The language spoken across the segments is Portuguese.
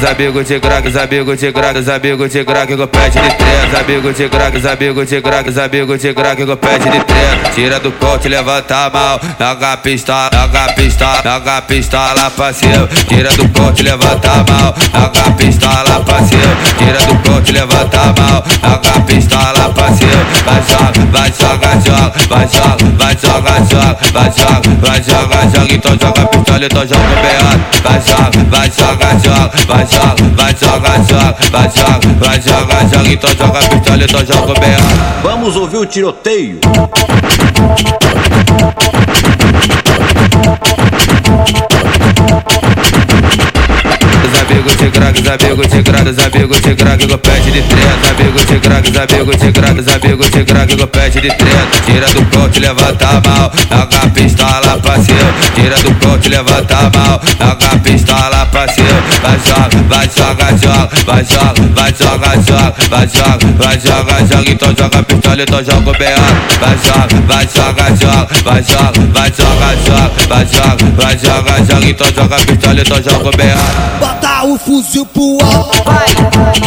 Os amigos de crack, os amigos de crack, os amigos de crack com pet de treta. Os amigos de crack, os amigos de crack, os amigos de crack com pet de treta. Tira do corte, levanta a mão, joga a pistola, joga a pistola, joga a pistola pra cima. Tira do corte, levanta a mão, joga a pistola pra cima. Tira do corte, levanta a mão, joga a pistola cima. Vai joga, vai joga, joga, vai joga, vai joga, joga, vai joga, vai joga, joga. Então joga a pistola, então joga o B.O. Vai joga, vai joga, joga, vai joga, vai joga, joga, vai joga, vai joga, joga. Então joga a pistola, então joga o B.O. Vamos ouvir o tiroteio. Amigos de crack, os amigos de crack com pet de treta. Os amigos de os amigos de crack, os amigos de crack com pet de treta. Tira do corte, levanta a mão, joga a pistola pra cima. Tira do corte, levanta a mão, joga a pistola pra cima. Vai joga, vai joga, joga, vai joga, vai joga, joga, vai joga, vai joga, joga. Então joga a pistola, então joga o B.O. Vai joga, vai joga, joga, vai joga, vai joga, joga, vai joga, vai joga, joga. Então joga a pistola, então joga o B.O. Bota o fuzil pro alto. Vai.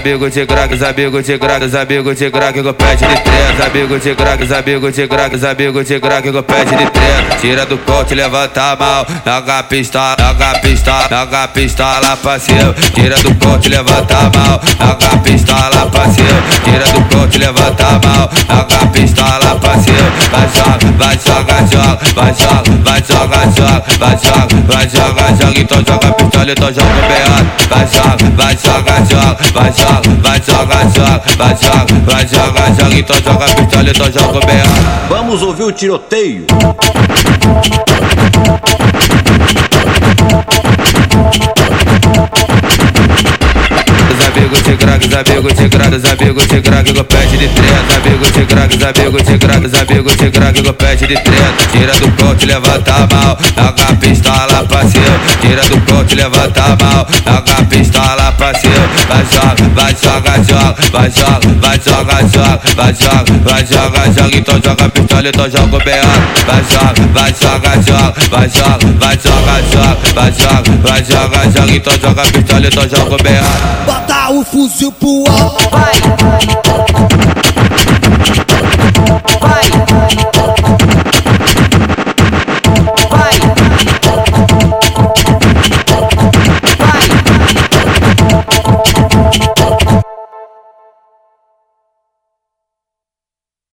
Os amigos de crack, os amigos de crack, os amigos de crack com pet de treta. Os amigos de crack, os amigos de crack, os amigos de crack com pet de treta. Tira do corte, levanta a mão, joga a pistola, joga a pistola, joga a pistola pra cima. Tira do corte, levanta a mão, joga a pistola pra cima. Tira do corte, levanta a mão, joga a pistola pra cima. Vai joga, vai joga, joga, vai joga, vai joga, joga, vai joga, vai joga, joga. Então joga a pistola, então joga o B.O. Vai joga, vai joga, joga, vai joga, vai joga, joga, vai joga, vai joga, joga. Então joga pistola, então joga o B.O. Vamos ouvir o tiroteio. Amigos de crack, os amigos de crack com pet de treta. Os amigos de crack, os amigos de crack, os amigos de crack com pet de treta. Tira do corte, levanta a mão, joga a pistola pra cima. Tira do corte, levanta a mão, joga a pistola pra cima. Vai joga, vai joga, joga, vai joga, vai joga, joga, vai joga, vai joga, joga. Então joga a pistola, então joga o B.O. Vai joga, vai joga, joga, vai joga, vai joga, joga, vai joga, vai joga, joga. Então joga a pistola, então joga o B.O. O fuzil pro alto. Vai. Vai. Vai. Vai. Vai.